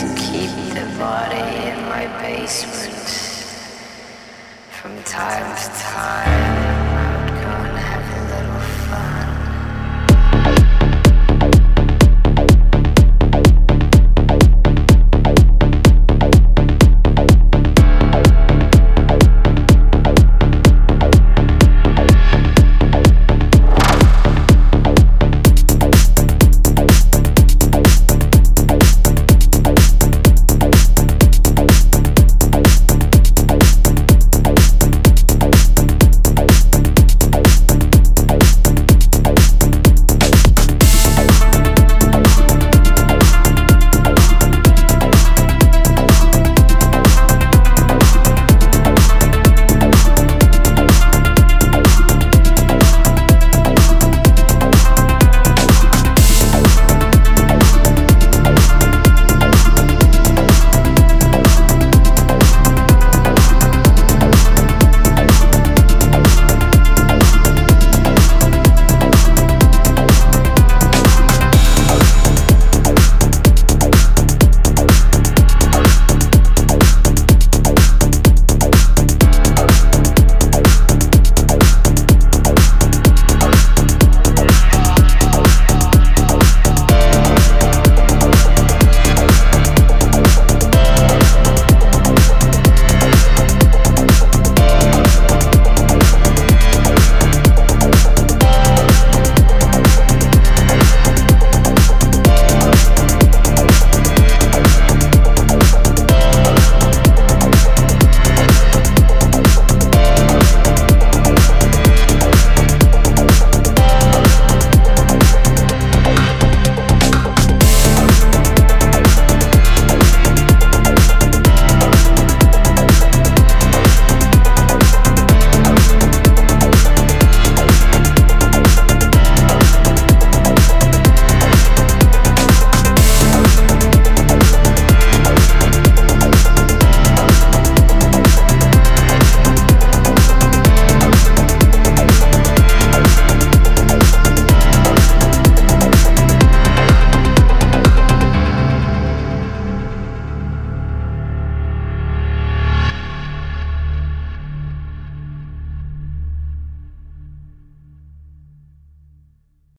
to keep the body in my basement from time to time.